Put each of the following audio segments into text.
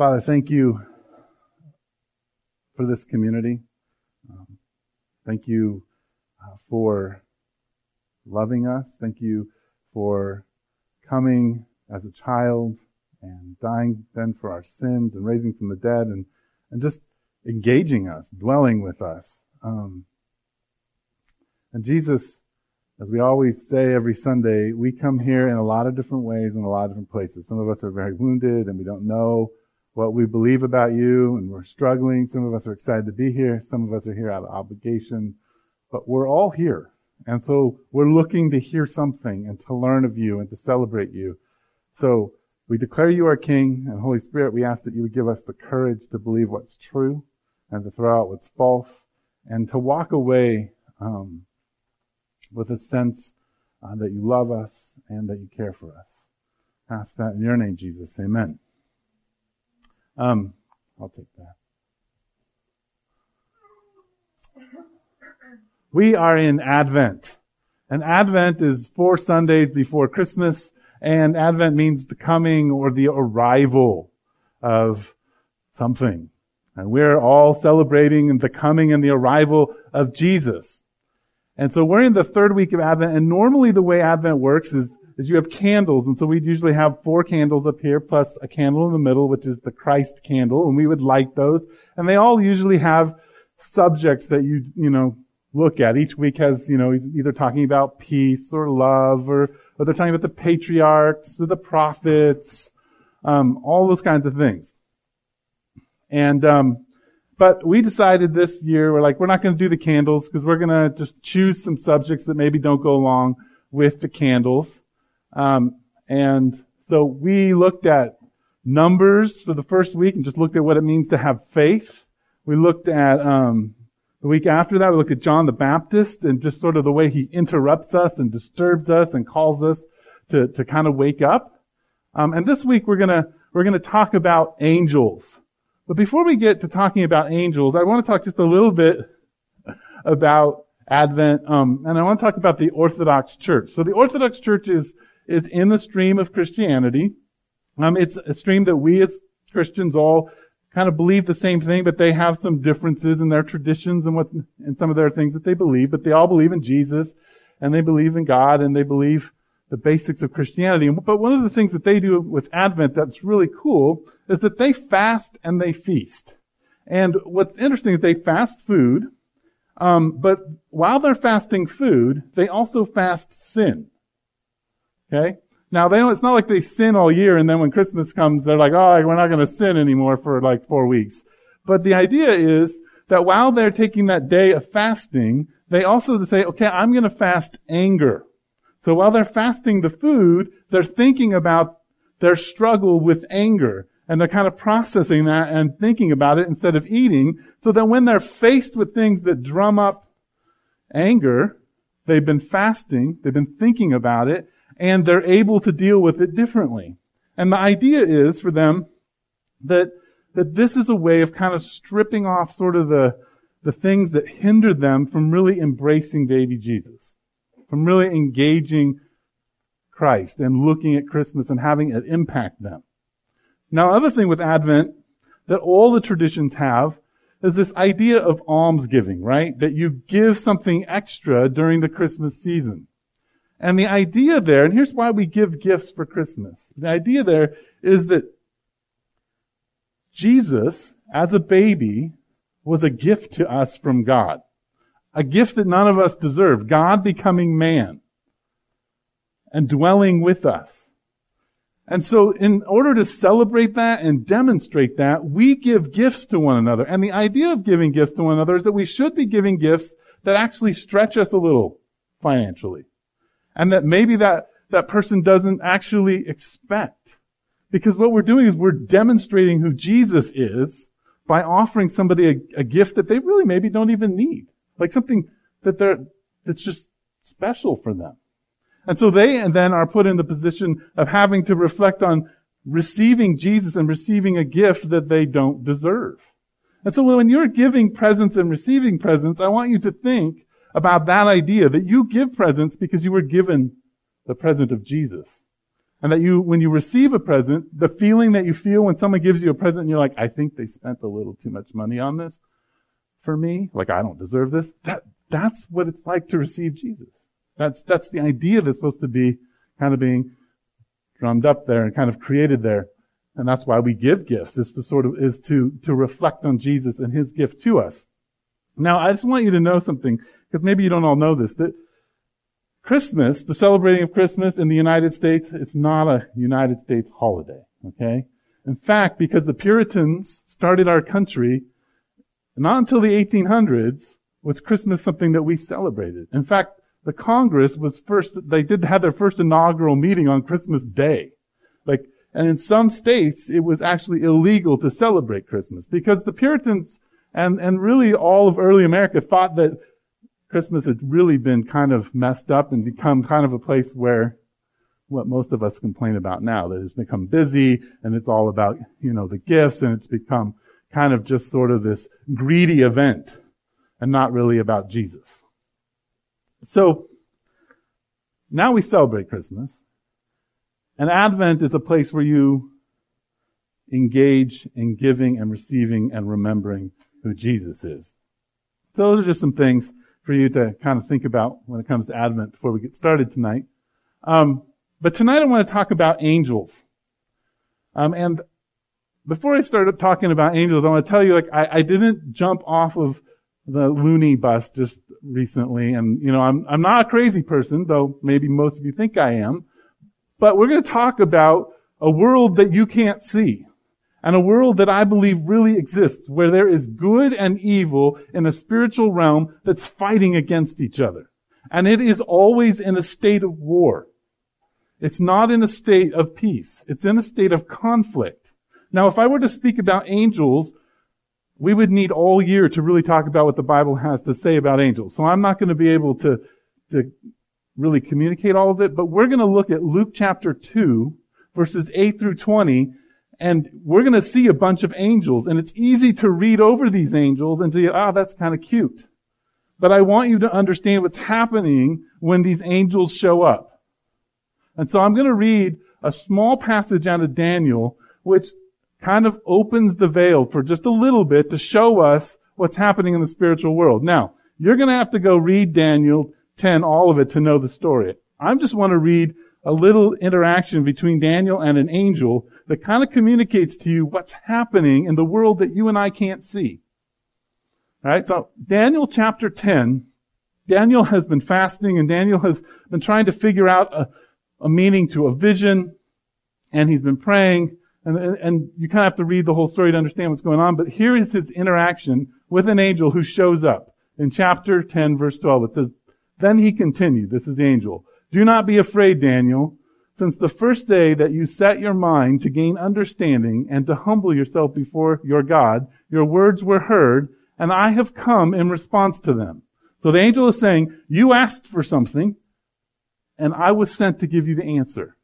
Father, thank you for this community. Um, thank you uh, for loving us. Thank you for coming as a child and dying then for our sins and raising from the dead and, and just engaging us, dwelling with us. Um, and Jesus, as we always say every Sunday, we come here in a lot of different ways in a lot of different places. Some of us are very wounded and we don't know what we believe about you and we're struggling. Some of us are excited to be here. Some of us are here out of obligation, but we're all here. And so we're looking to hear something and to learn of you and to celebrate you. So we declare you our King and Holy Spirit. We ask that you would give us the courage to believe what's true and to throw out what's false and to walk away um, with a sense uh, that you love us and that you care for us. Ask that in your name, Jesus. Amen. Um, I'll take that. We are in Advent. And Advent is four Sundays before Christmas, and Advent means the coming or the arrival of something. And we're all celebrating the coming and the arrival of Jesus. And so we're in the third week of Advent, and normally the way Advent works is, is you have candles, and so we'd usually have four candles up here, plus a candle in the middle, which is the Christ candle, and we would light those, and they all usually have subjects that you, you know, look at. Each week has, you know, he's either talking about peace or love, or, or they're talking about the patriarchs or the prophets, um, all those kinds of things. And, um, but we decided this year, we're like, we're not going to do the candles because we're going to just choose some subjects that maybe don't go along with the candles. Um, and so we looked at numbers for the first week and just looked at what it means to have faith. We looked at, um, the week after that, we looked at John the Baptist and just sort of the way he interrupts us and disturbs us and calls us to, to kind of wake up. Um, and this week we're gonna, we're gonna talk about angels. But before we get to talking about angels, I want to talk just a little bit about Advent, um, and I want to talk about the Orthodox Church. So the Orthodox Church is is in the stream of Christianity. Um, it's a stream that we as Christians all kind of believe the same thing, but they have some differences in their traditions and what and some of their things that they believe. But they all believe in Jesus, and they believe in God, and they believe the basics of Christianity. But one of the things that they do with Advent that's really cool is that they fast and they feast. And what's interesting is they fast food, um, but while they're fasting food, they also fast sin. Okay? Now they don't, it's not like they sin all year and then when Christmas comes, they're like, oh, we're not going to sin anymore for like four weeks. But the idea is that while they're taking that day of fasting, they also say, okay, I'm going to fast anger. So while they're fasting the food, they're thinking about their struggle with anger. And they're kind of processing that and thinking about it instead of eating. So that when they're faced with things that drum up anger, they've been fasting, they've been thinking about it, and they're able to deal with it differently. And the idea is for them that, that this is a way of kind of stripping off sort of the, the things that hinder them from really embracing baby Jesus from really engaging Christ and looking at Christmas and having it impact them. Now, other thing with Advent that all the traditions have is this idea of almsgiving, right? That you give something extra during the Christmas season. And the idea there, and here's why we give gifts for Christmas. The idea there is that Jesus, as a baby, was a gift to us from God a gift that none of us deserve. God becoming man and dwelling with us. And so in order to celebrate that and demonstrate that, we give gifts to one another. And the idea of giving gifts to one another is that we should be giving gifts that actually stretch us a little financially. And that maybe that, that person doesn't actually expect. Because what we're doing is we're demonstrating who Jesus is by offering somebody a, a gift that they really maybe don't even need. Like something that they're, that's just special for them. And so they and then are put in the position of having to reflect on receiving Jesus and receiving a gift that they don't deserve. And so when you're giving presents and receiving presents, I want you to think about that idea that you give presents because you were given the present of Jesus. And that you, when you receive a present, the feeling that you feel when someone gives you a present and you're like, I think they spent a little too much money on this for me. Like, I don't deserve this. That, that's what it's like to receive Jesus. That's, that's the idea that's supposed to be kind of being drummed up there and kind of created there. And that's why we give gifts, is to sort of, is to, to reflect on Jesus and His gift to us. Now, I just want you to know something, because maybe you don't all know this, that Christmas, the celebrating of Christmas in the United States, it's not a United States holiday, okay? In fact, because the Puritans started our country, not until the 1800s was Christmas something that we celebrated. In fact, the Congress was first, they did have their first inaugural meeting on Christmas Day. Like, and in some states, it was actually illegal to celebrate Christmas because the Puritans and, and really all of early America thought that Christmas had really been kind of messed up and become kind of a place where what most of us complain about now, that it's become busy and it's all about, you know, the gifts and it's become kind of just sort of this greedy event and not really about Jesus. So, now we celebrate Christmas. And Advent is a place where you engage in giving and receiving and remembering who Jesus is. So those are just some things for you to kind of think about when it comes to Advent before we get started tonight. Um, but tonight I want to talk about angels. Um, and before I start talking about angels, I want to tell you, like, I, I didn't jump off of the loony bus just recently, and you know, I'm I'm not a crazy person, though maybe most of you think I am. But we're going to talk about a world that you can't see and a world that I believe really exists where there is good and evil in a spiritual realm that's fighting against each other. And it is always in a state of war. It's not in a state of peace. It's in a state of conflict. Now, if I were to speak about angels, we would need all year to really talk about what the Bible has to say about angels. So I'm not going to be able to, to really communicate all of it, but we're going to look at Luke chapter 2, verses 8 through 20, and we're going to see a bunch of angels, and it's easy to read over these angels and to, ah, oh, that's kind of cute. But I want you to understand what's happening when these angels show up. And so I'm going to read a small passage out of Daniel, which kind of opens the veil for just a little bit to show us what's happening in the spiritual world. Now, you're going to have to go read Daniel 10, all of it, to know the story. I just want to read a little interaction between Daniel and an angel that kind of communicates to you what's happening in the world that you and I can't see. All right, so Daniel chapter 10, Daniel has been fasting and Daniel has been trying to figure out a, a meaning to a vision and he's been praying and, and you kind of have to read the whole story to understand what's going on, but here is his interaction with an angel who shows up. In chapter 10 verse 12, it says, Then he continued, this is the angel, do not be afraid, Daniel, since the first day that you set your mind to gain understanding and to humble yourself before your God, your words were heard, and I have come in response to them. So the angel is saying, you asked for something, and I was sent to give you the answer.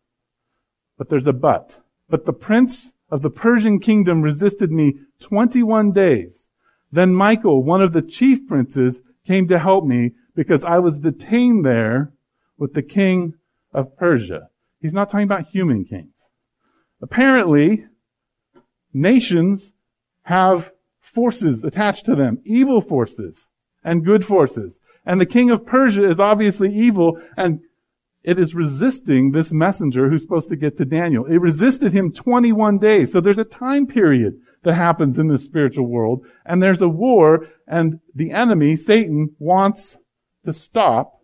But there's a but. But the prince of the Persian kingdom resisted me 21 days. Then Michael, one of the chief princes, came to help me because I was detained there with the king of Persia. He's not talking about human kings. Apparently, nations have forces attached to them, evil forces and good forces. And the king of Persia is obviously evil and it is resisting this messenger who's supposed to get to Daniel. It resisted him 21 days. So there's a time period that happens in the spiritual world and there's a war and the enemy, Satan, wants to stop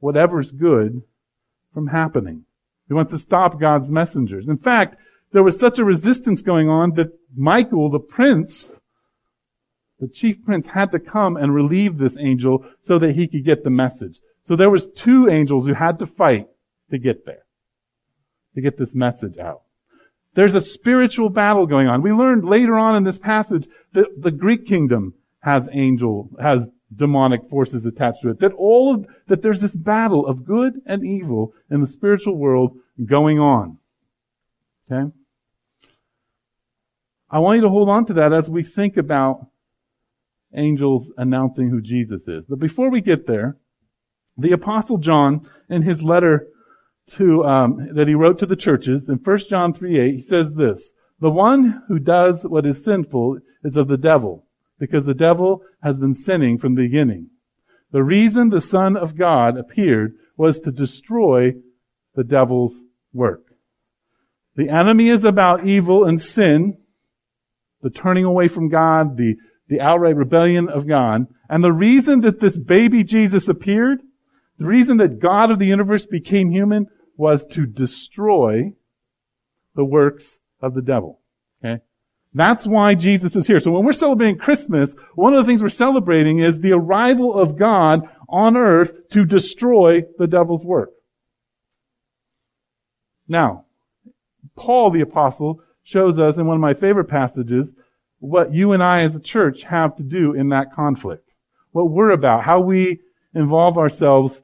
whatever's good from happening. He wants to stop God's messengers. In fact, there was such a resistance going on that Michael, the prince, the chief prince had to come and relieve this angel so that he could get the message. So there was two angels who had to fight to get there, to get this message out. There's a spiritual battle going on. We learned later on in this passage that the Greek kingdom has angel, has demonic forces attached to it. That all of, that there's this battle of good and evil in the spiritual world going on. Okay? I want you to hold on to that as we think about angels announcing who Jesus is. But before we get there, the apostle John, in his letter to, um, that he wrote to the churches in 1 John 3 8, he says this, the one who does what is sinful is of the devil, because the devil has been sinning from the beginning. The reason the Son of God appeared was to destroy the devil's work. The enemy is about evil and sin, the turning away from God, the, the outright rebellion of God. And the reason that this baby Jesus appeared, the reason that God of the universe became human was to destroy the works of the devil. That's why Jesus is here. So when we're celebrating Christmas, one of the things we're celebrating is the arrival of God on earth to destroy the devil's work. Now, Paul the apostle shows us in one of my favorite passages what you and I as a church have to do in that conflict. What we're about, how we involve ourselves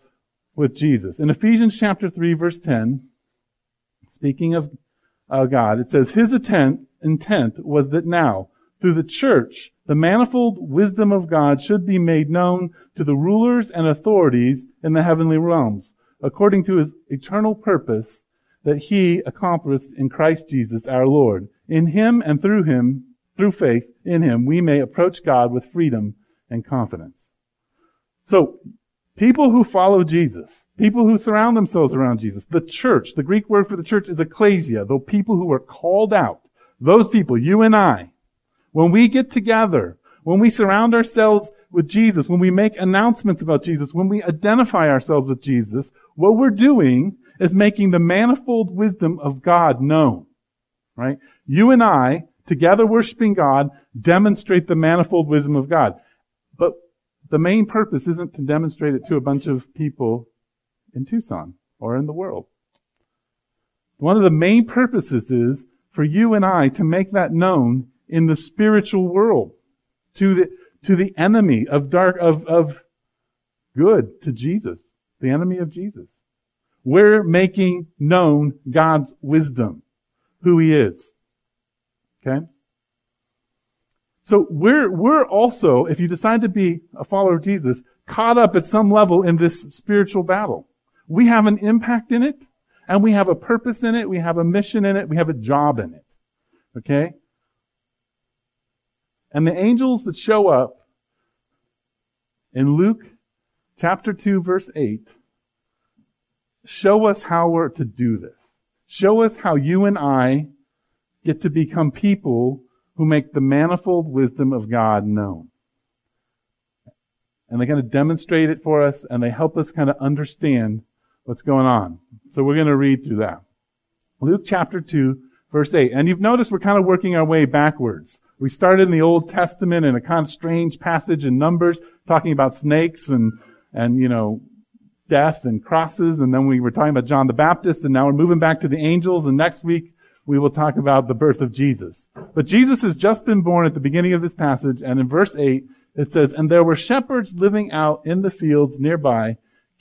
with Jesus. In Ephesians chapter 3 verse 10, speaking of uh, God, it says, His intent, intent was that now, through the church, the manifold wisdom of God should be made known to the rulers and authorities in the heavenly realms, according to His eternal purpose that He accomplished in Christ Jesus our Lord. In Him and through Him, through faith in Him, we may approach God with freedom and confidence. So, People who follow Jesus, people who surround themselves around Jesus, the church, the Greek word for the church is ecclesia, the people who are called out, those people, you and I, when we get together, when we surround ourselves with Jesus, when we make announcements about Jesus, when we identify ourselves with Jesus, what we're doing is making the manifold wisdom of God known. Right? You and I, together worshiping God, demonstrate the manifold wisdom of God. But the main purpose isn't to demonstrate it to a bunch of people in Tucson or in the world. One of the main purposes is for you and I to make that known in the spiritual world to the, to the enemy of dark, of, of good, to Jesus, the enemy of Jesus. We're making known God's wisdom, who He is. Okay? So we're, we're also, if you decide to be a follower of Jesus, caught up at some level in this spiritual battle. We have an impact in it, and we have a purpose in it, we have a mission in it, we have a job in it. Okay? And the angels that show up in Luke chapter 2 verse 8 show us how we're to do this. Show us how you and I get to become people who make the manifold wisdom of God known. And they kind of demonstrate it for us and they help us kind of understand what's going on. So we're going to read through that. Luke chapter 2, verse 8. And you've noticed we're kind of working our way backwards. We started in the Old Testament in a kind of strange passage in Numbers talking about snakes and, and, you know, death and crosses. And then we were talking about John the Baptist and now we're moving back to the angels. And next week we will talk about the birth of Jesus. But Jesus has just been born at the beginning of this passage, and in verse 8, it says, And there were shepherds living out in the fields nearby,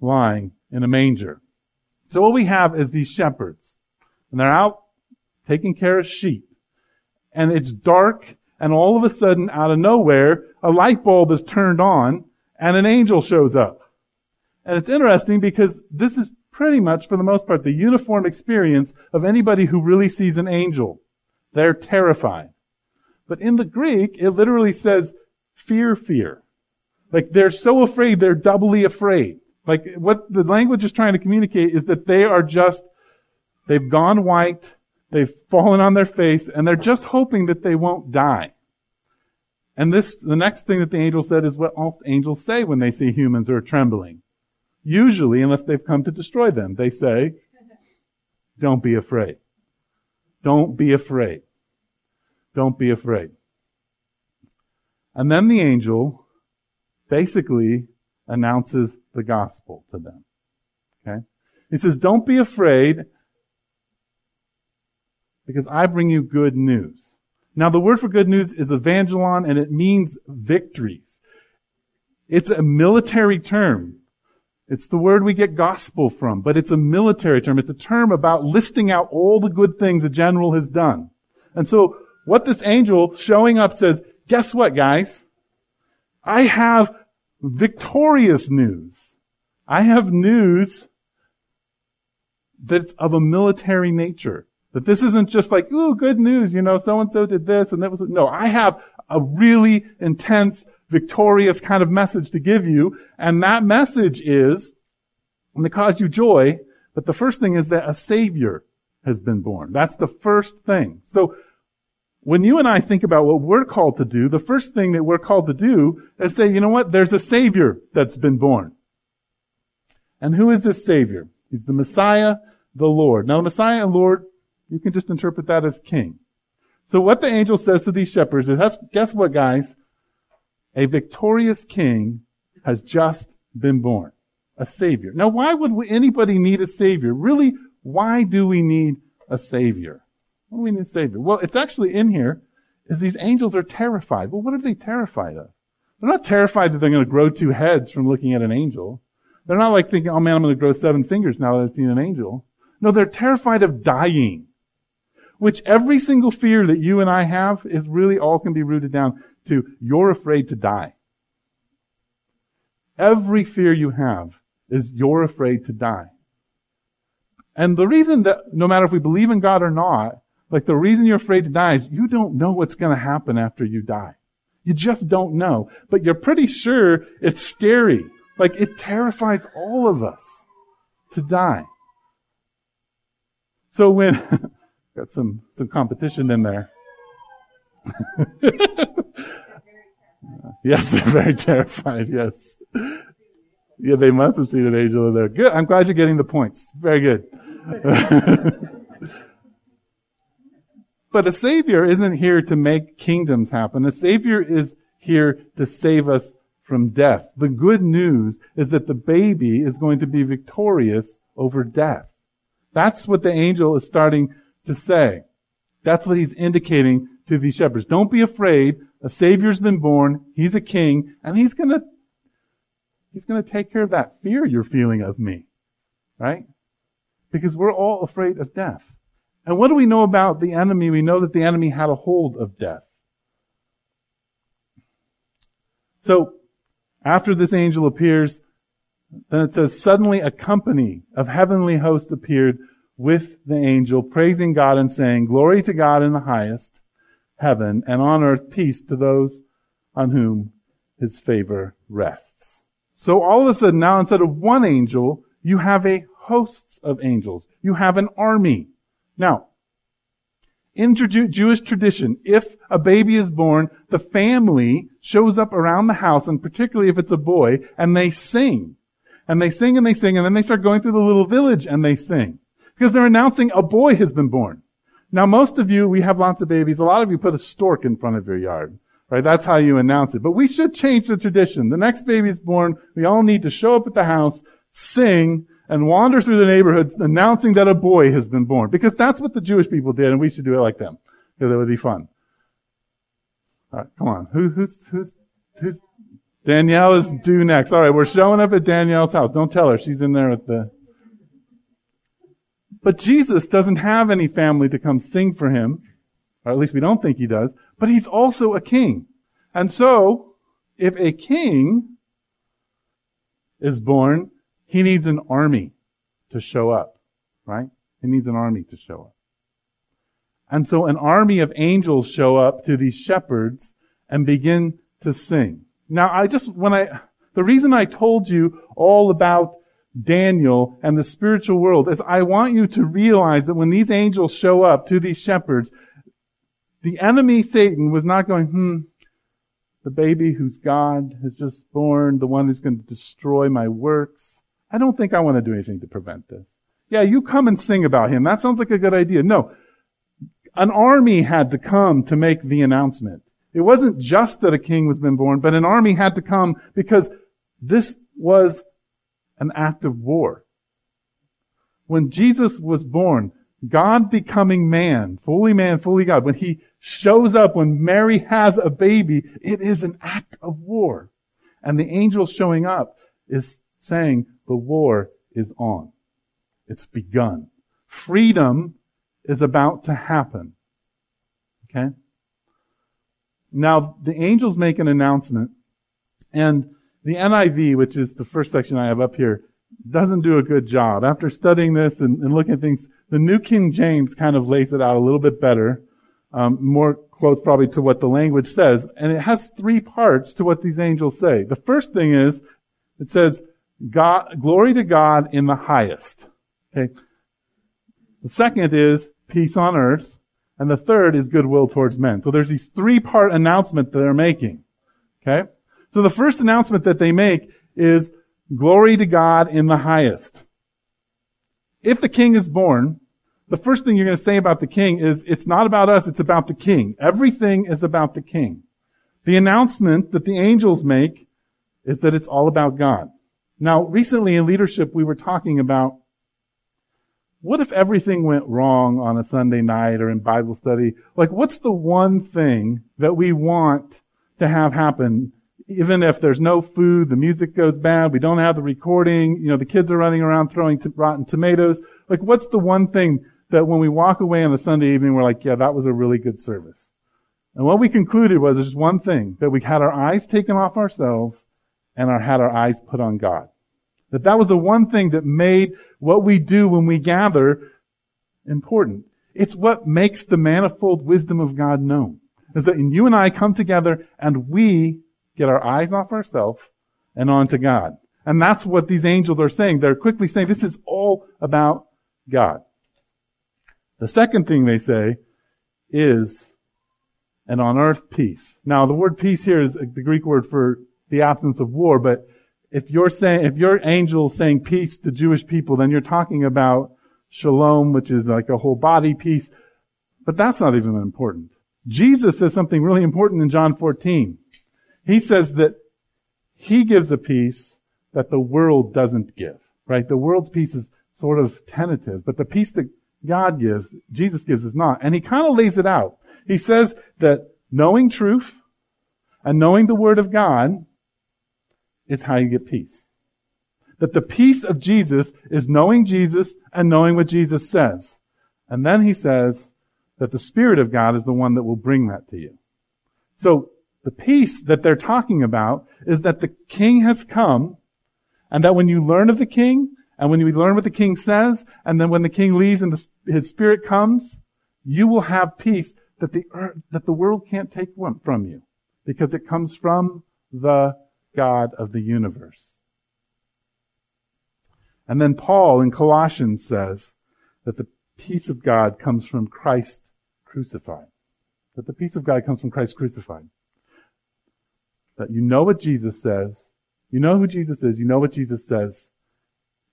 lying in a manger. So what we have is these shepherds. And they're out taking care of sheep. And it's dark and all of a sudden out of nowhere, a light bulb is turned on and an angel shows up. And it's interesting because this is pretty much, for the most part, the uniform experience of anybody who really sees an angel. They're terrified. But in the Greek, it literally says fear, fear. Like they're so afraid, they're doubly afraid. Like what the language is trying to communicate is that they are just, they've gone white, they've fallen on their face, and they're just hoping that they won't die. And this, the next thing that the angel said is what all angels say when they see humans who are trembling. Usually, unless they've come to destroy them, they say, don't be afraid. Don't be afraid. Don't be afraid. And then the angel basically announces the gospel to them. Okay? He says, don't be afraid. because I bring you good news. Now the word for good news is evangelon and it means victories. It's a military term. It's the word we get gospel from, but it's a military term. It's a term about listing out all the good things a general has done. And so what this angel showing up says, guess what guys? I have victorious news. I have news that's of a military nature. That this isn't just like, ooh, good news, you know, so and so did this and that was, no, I have a really intense, victorious kind of message to give you. And that message is, and to cause you joy, but the first thing is that a savior has been born. That's the first thing. So, when you and I think about what we're called to do, the first thing that we're called to do is say, you know what? There's a savior that's been born. And who is this savior? He's the Messiah, the Lord. Now, the Messiah and Lord you can just interpret that as king. So what the angel says to these shepherds is, guess what guys? A victorious king has just been born. A savior. Now why would anybody need a savior? Really, why do we need a savior? Why do we need a savior? Well, it's actually in here is these angels are terrified. Well, what are they terrified of? They're not terrified that they're going to grow two heads from looking at an angel. They're not like thinking, oh man, I'm going to grow seven fingers now that I've seen an angel. No, they're terrified of dying which every single fear that you and I have is really all can be rooted down to you're afraid to die. Every fear you have is you're afraid to die. And the reason that no matter if we believe in God or not, like the reason you're afraid to die is you don't know what's going to happen after you die. You just don't know. But you're pretty sure it's scary. Like it terrifies all of us to die. So when Got some, some competition in there. yes, they're very terrified, yes. Yeah, they must have seen an angel in there. Good. I'm glad you're getting the points. Very good. but a savior isn't here to make kingdoms happen. A savior is here to save us from death. The good news is that the baby is going to be victorious over death. That's what the angel is starting to say. That's what he's indicating to these shepherds. Don't be afraid. A savior's been born. He's a king and he's gonna, he's gonna take care of that fear you're feeling of me. Right? Because we're all afraid of death. And what do we know about the enemy? We know that the enemy had a hold of death. So, after this angel appears, then it says, suddenly a company of heavenly hosts appeared with the angel, praising God and saying, Glory to God in the highest heaven, and on earth peace to those on whom his favor rests. So all of a sudden now instead of one angel, you have a host of angels. You have an army. Now, in Jewish tradition, if a baby is born, the family shows up around the house, and particularly if it's a boy, and they sing. And they sing and they sing, and then they start going through the little village and they sing. Because they're announcing a boy has been born. Now most of you, we have lots of babies. A lot of you put a stork in front of your yard. Right? That's how you announce it. But we should change the tradition. The next baby is born. We all need to show up at the house, sing, and wander through the neighborhoods announcing that a boy has been born. Because that's what the Jewish people did, and we should do it like them. Because it would be fun. All right, come on. Who, who's, who's, who's, Danielle is due next. All right, we're showing up at Danielle's house. Don't tell her. She's in there with the, but Jesus doesn't have any family to come sing for him, or at least we don't think he does, but he's also a king. And so, if a king is born, he needs an army to show up, right? He needs an army to show up. And so an army of angels show up to these shepherds and begin to sing. Now I just, when I, the reason I told you all about Daniel and the spiritual world is I want you to realize that when these angels show up to these shepherds, the enemy Satan was not going, hmm, the baby whose God has just born, the one who's going to destroy my works. I don't think I want to do anything to prevent this. Yeah, you come and sing about him. That sounds like a good idea. No. An army had to come to make the announcement. It wasn't just that a king was been born, but an army had to come because this was an act of war. When Jesus was born, God becoming man, fully man, fully God, when he shows up, when Mary has a baby, it is an act of war. And the angel showing up is saying the war is on. It's begun. Freedom is about to happen. Okay? Now, the angels make an announcement, and the NIV, which is the first section I have up here, doesn't do a good job. After studying this and, and looking at things, the New King James kind of lays it out a little bit better, um, more close probably to what the language says, and it has three parts to what these angels say. The first thing is, it says, God, glory to God in the highest. Okay. The second is peace on earth. And the third is goodwill towards men. So there's these three part announcement that they're making. Okay? So the first announcement that they make is glory to God in the highest. If the king is born, the first thing you're going to say about the king is it's not about us, it's about the king. Everything is about the king. The announcement that the angels make is that it's all about God. Now, recently in leadership, we were talking about what if everything went wrong on a Sunday night or in Bible study? Like, what's the one thing that we want to have happen? Even if there's no food, the music goes bad, we don't have the recording, you know, the kids are running around throwing t- rotten tomatoes. Like, what's the one thing that when we walk away on a Sunday evening, we're like, yeah, that was a really good service. And what we concluded was just one thing, that we had our eyes taken off ourselves and our, had our eyes put on God. That that was the one thing that made what we do when we gather important. It's what makes the manifold wisdom of God known. Is that you and I come together and we get our eyes off ourselves and onto God. And that's what these angels are saying. They're quickly saying this is all about God. The second thing they say is, and on earth peace. Now the word peace here is the Greek word for the absence of war, but if you're saying, if your angel saying peace to Jewish people, then you're talking about shalom, which is like a whole body peace. But that's not even important. Jesus says something really important in John 14. He says that he gives a peace that the world doesn't give, right? The world's peace is sort of tentative, but the peace that God gives, Jesus gives is not. And he kind of lays it out. He says that knowing truth and knowing the word of God is how you get peace. That the peace of Jesus is knowing Jesus and knowing what Jesus says. And then he says that the Spirit of God is the one that will bring that to you. So the peace that they're talking about is that the King has come and that when you learn of the King and when you learn what the King says and then when the King leaves and the, his Spirit comes, you will have peace that the, that the world can't take from you because it comes from the God of the universe. And then Paul in Colossians says that the peace of God comes from Christ crucified. That the peace of God comes from Christ crucified. That you know what Jesus says, you know who Jesus is, you know what Jesus says,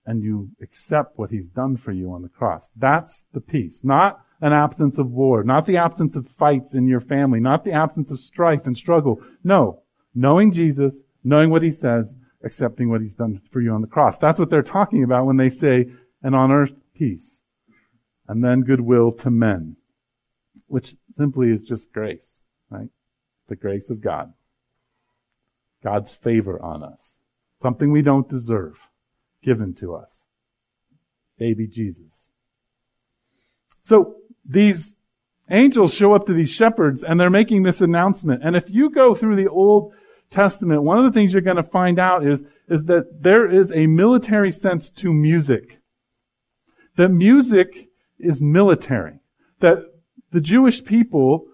and you accept what he's done for you on the cross. That's the peace. Not an absence of war, not the absence of fights in your family, not the absence of strife and struggle. No. Knowing Jesus, knowing what he says, accepting what he's done for you on the cross. That's what they're talking about when they say, and on earth, peace. And then goodwill to men, which simply is just grace, right? The grace of God. God's favor on us. Something we don't deserve, given to us. Baby Jesus. So, these angels show up to these shepherds and they're making this announcement. And if you go through the Old Testament, one of the things you're going to find out is, is that there is a military sense to music. That music is military. That the Jewish people,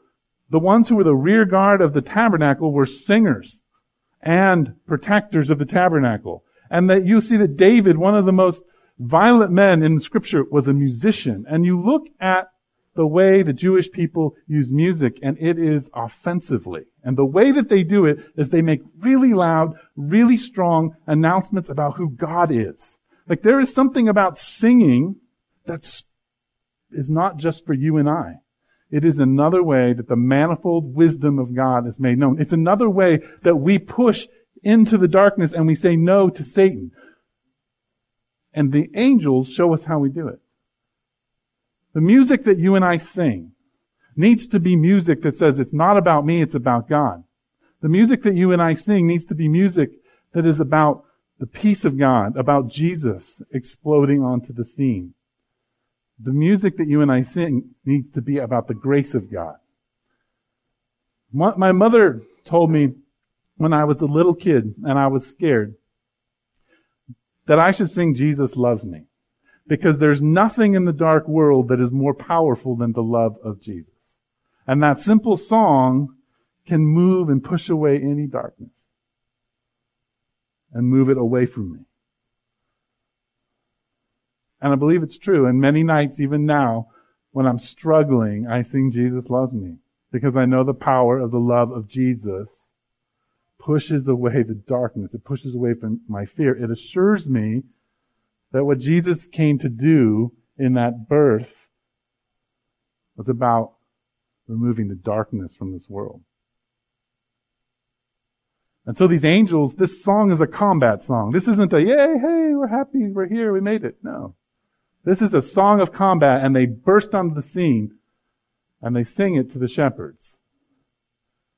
the ones who were the rear guard of the tabernacle were singers and protectors of the tabernacle. And that you see that David, one of the most violent men in scripture, was a musician. And you look at the way the Jewish people use music, and it is offensively. And the way that they do it is they make really loud, really strong announcements about who God is. Like there is something about singing that's is not just for you and I. It is another way that the manifold wisdom of God is made known. It's another way that we push into the darkness and we say no to Satan. And the angels show us how we do it. The music that you and I sing needs to be music that says it's not about me, it's about God. The music that you and I sing needs to be music that is about the peace of God, about Jesus exploding onto the scene. The music that you and I sing needs to be about the grace of God. My mother told me when I was a little kid and I was scared that I should sing Jesus loves me because there's nothing in the dark world that is more powerful than the love of Jesus. And that simple song can move and push away any darkness and move it away from me. And I believe it's true. And many nights, even now, when I'm struggling, I sing Jesus loves me because I know the power of the love of Jesus pushes away the darkness. It pushes away from my fear. It assures me that what Jesus came to do in that birth was about removing the darkness from this world. And so these angels, this song is a combat song. This isn't a, yay, hey, we're happy, we're here, we made it. No. This is a song of combat and they burst onto the scene and they sing it to the shepherds.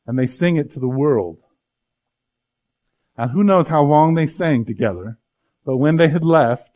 And they sing it to the world. And who knows how long they sang together, but when they had left,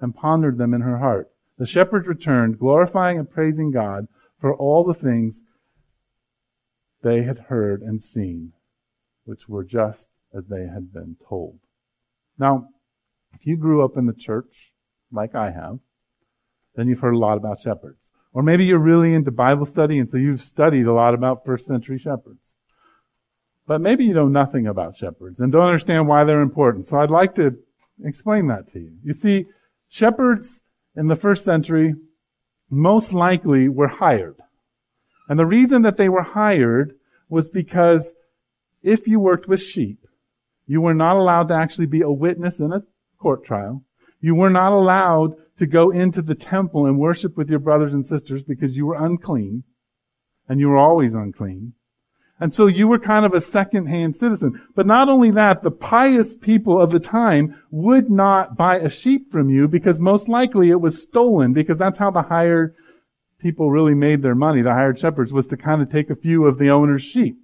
and pondered them in her heart. The shepherds returned, glorifying and praising God for all the things they had heard and seen, which were just as they had been told. Now, if you grew up in the church, like I have, then you've heard a lot about shepherds. Or maybe you're really into Bible study and so you've studied a lot about first century shepherds. But maybe you know nothing about shepherds and don't understand why they're important. So I'd like to explain that to you. You see, shepherds in the first century most likely were hired. And the reason that they were hired was because if you worked with sheep, you were not allowed to actually be a witness in a court trial. You were not allowed to go into the temple and worship with your brothers and sisters because you were unclean. And you were always unclean. And so you were kind of a second-hand citizen. But not only that, the pious people of the time would not buy a sheep from you because most likely it was stolen because that's how the hired people really made their money, the hired shepherds, was to kind of take a few of the owner's sheep.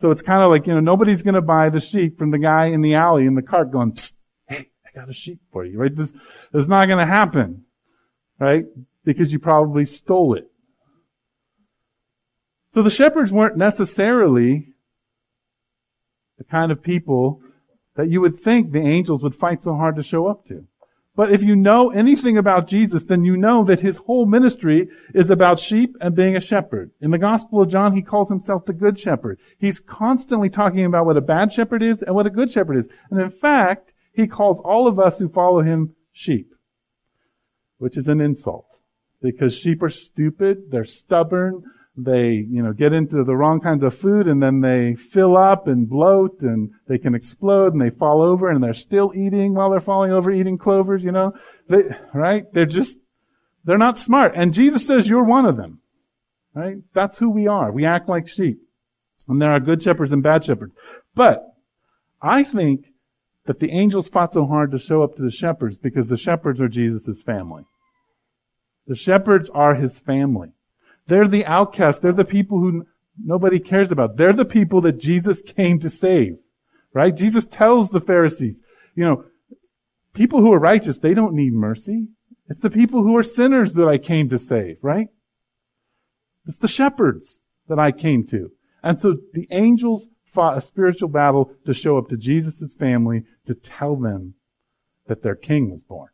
So it's kind of like, you know, nobody's going to buy the sheep from the guy in the alley in the cart going, hey, I got a sheep for you, right? This, this is not going to happen, right? Because you probably stole it. So the shepherds weren't necessarily the kind of people that you would think the angels would fight so hard to show up to. But if you know anything about Jesus, then you know that his whole ministry is about sheep and being a shepherd. In the Gospel of John, he calls himself the Good Shepherd. He's constantly talking about what a bad shepherd is and what a good shepherd is. And in fact, he calls all of us who follow him sheep, which is an insult. Because sheep are stupid, they're stubborn, they, you know, get into the wrong kinds of food and then they fill up and bloat and they can explode and they fall over and they're still eating while they're falling over eating clovers, you know? They, right? They're just, they're not smart. And Jesus says you're one of them. Right? That's who we are. We act like sheep. And there are good shepherds and bad shepherds. But I think that the angels fought so hard to show up to the shepherds because the shepherds are Jesus' family. The shepherds are his family. They're the outcasts. They're the people who nobody cares about. They're the people that Jesus came to save. Right? Jesus tells the Pharisees, you know, people who are righteous, they don't need mercy. It's the people who are sinners that I came to save, right? It's the shepherds that I came to. And so the angels fought a spiritual battle to show up to Jesus' family to tell them that their king was born,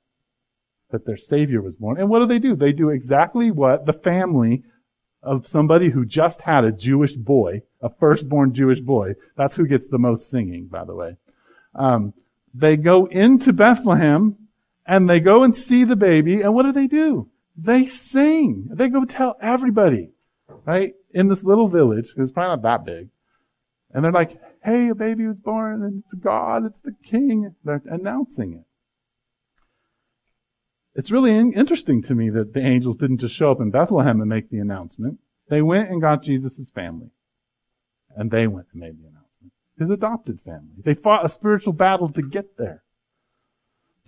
that their savior was born. And what do they do? They do exactly what the family of somebody who just had a Jewish boy, a firstborn Jewish boy. That's who gets the most singing, by the way. Um, they go into Bethlehem and they go and see the baby, and what do they do? They sing. They go tell everybody, right? In this little village, it's probably not that big. And they're like, hey, a baby was born and it's God, it's the king. They're announcing it. It's really interesting to me that the angels didn't just show up in Bethlehem and make the announcement. They went and got Jesus' family. And they went and made the announcement. His adopted family. They fought a spiritual battle to get there.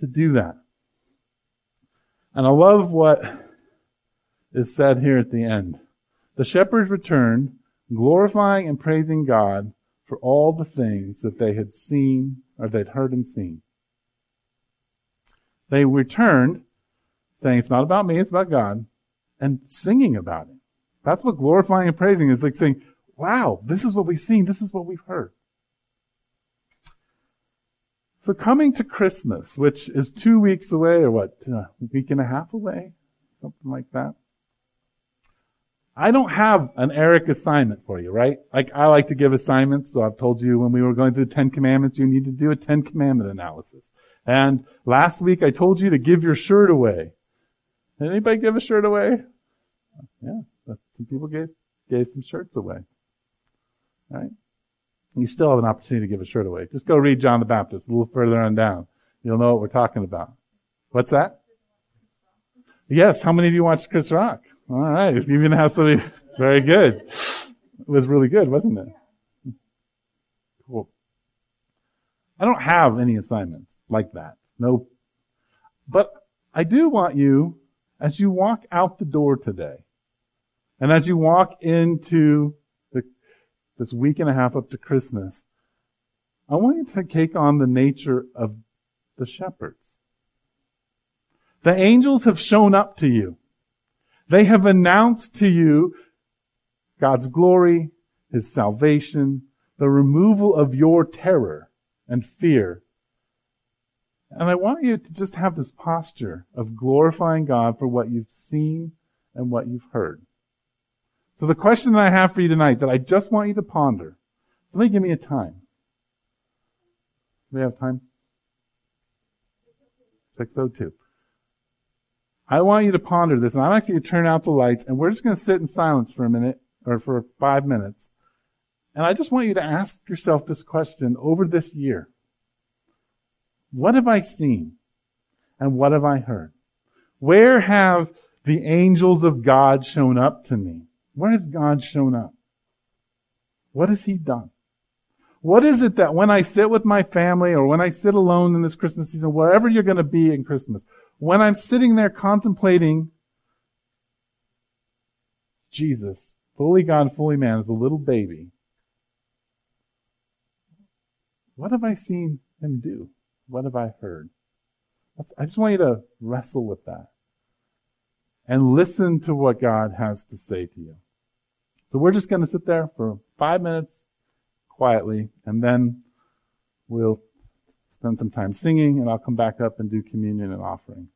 To do that. And I love what is said here at the end. The shepherds returned, glorifying and praising God for all the things that they had seen or they'd heard and seen. They returned saying it's not about me, it's about God, and singing about it. That's what glorifying and praising is like saying, wow, this is what we've seen, this is what we've heard. So coming to Christmas, which is two weeks away, or what, uh, a week and a half away? Something like that. I don't have an Eric assignment for you, right? Like I like to give assignments, so I've told you when we were going through the Ten Commandments, you need to do a Ten Commandment analysis. And last week I told you to give your shirt away. Did anybody give a shirt away? Yeah, some people gave gave some shirts away. Right? You still have an opportunity to give a shirt away. Just go read John the Baptist a little further on down. You'll know what we're talking about. What's that? Yes. How many of you watched Chris Rock? All right. If you even have somebody, very good. It was really good, wasn't it? Cool. I don't have any assignments like that. No. But I do want you as you walk out the door today, and as you walk into the, this week and a half up to Christmas, I want you to take on the nature of the shepherds. The angels have shown up to you. They have announced to you God's glory, His salvation, the removal of your terror and fear and I want you to just have this posture of glorifying God for what you've seen and what you've heard. So the question that I have for you tonight that I just want you to ponder, somebody give me a time. Do we have time? 602. I want you to ponder this, and I'm actually going to turn out the lights, and we're just going to sit in silence for a minute, or for five minutes. And I just want you to ask yourself this question over this year. What have I seen? And what have I heard? Where have the angels of God shown up to me? Where has God shown up? What has He done? What is it that when I sit with my family or when I sit alone in this Christmas season, wherever you're going to be in Christmas, when I'm sitting there contemplating Jesus, fully God, fully man, as a little baby, what have I seen Him do? What have I heard? I just want you to wrestle with that and listen to what God has to say to you. So we're just going to sit there for five minutes quietly and then we'll spend some time singing and I'll come back up and do communion and offering.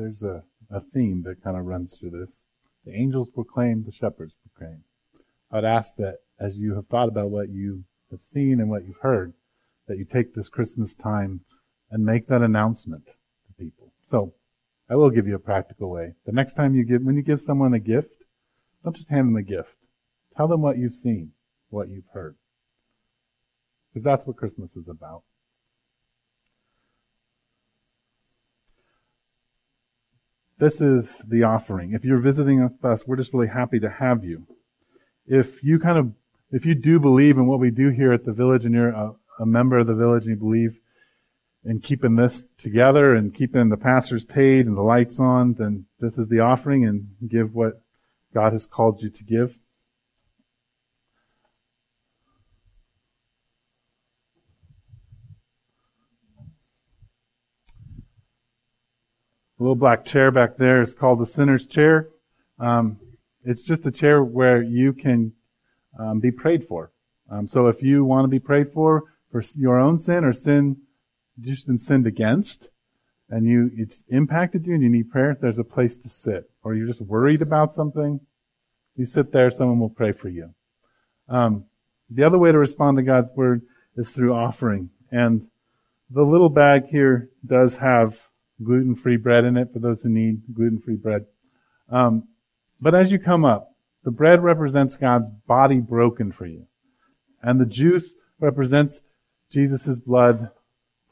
There's a, a theme that kind of runs through this. The angels proclaim, the shepherds proclaim. I'd ask that as you have thought about what you have seen and what you've heard, that you take this Christmas time and make that announcement to people. So, I will give you a practical way. The next time you give, when you give someone a gift, don't just hand them a gift. Tell them what you've seen, what you've heard. Because that's what Christmas is about. This is the offering. If you're visiting us, we're just really happy to have you. If you kind of, if you do believe in what we do here at the village and you're a, a member of the village and you believe in keeping this together and keeping the pastors paid and the lights on, then this is the offering and give what God has called you to give. The little black chair back there is called the sinner's chair. Um, it's just a chair where you can um, be prayed for. Um, so if you want to be prayed for for your own sin or sin just been sinned against, and you it's impacted you and you need prayer, there's a place to sit. Or you're just worried about something, you sit there, someone will pray for you. Um, the other way to respond to God's word is through offering. And the little bag here does have gluten-free bread in it for those who need gluten-free bread. Um, but as you come up, the bread represents God's body broken for you. And the juice represents Jesus' blood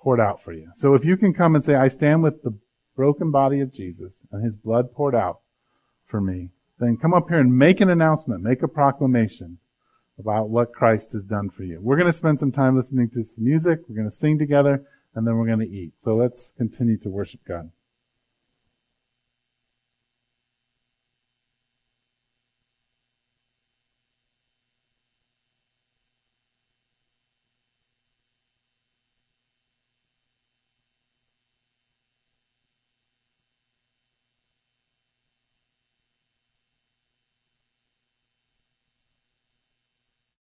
poured out for you. So if you can come and say, I stand with the broken body of Jesus and his blood poured out for me, then come up here and make an announcement, make a proclamation about what Christ has done for you. We're going to spend some time listening to some music. We're going to sing together and then we're going to eat. So let's continue to worship God.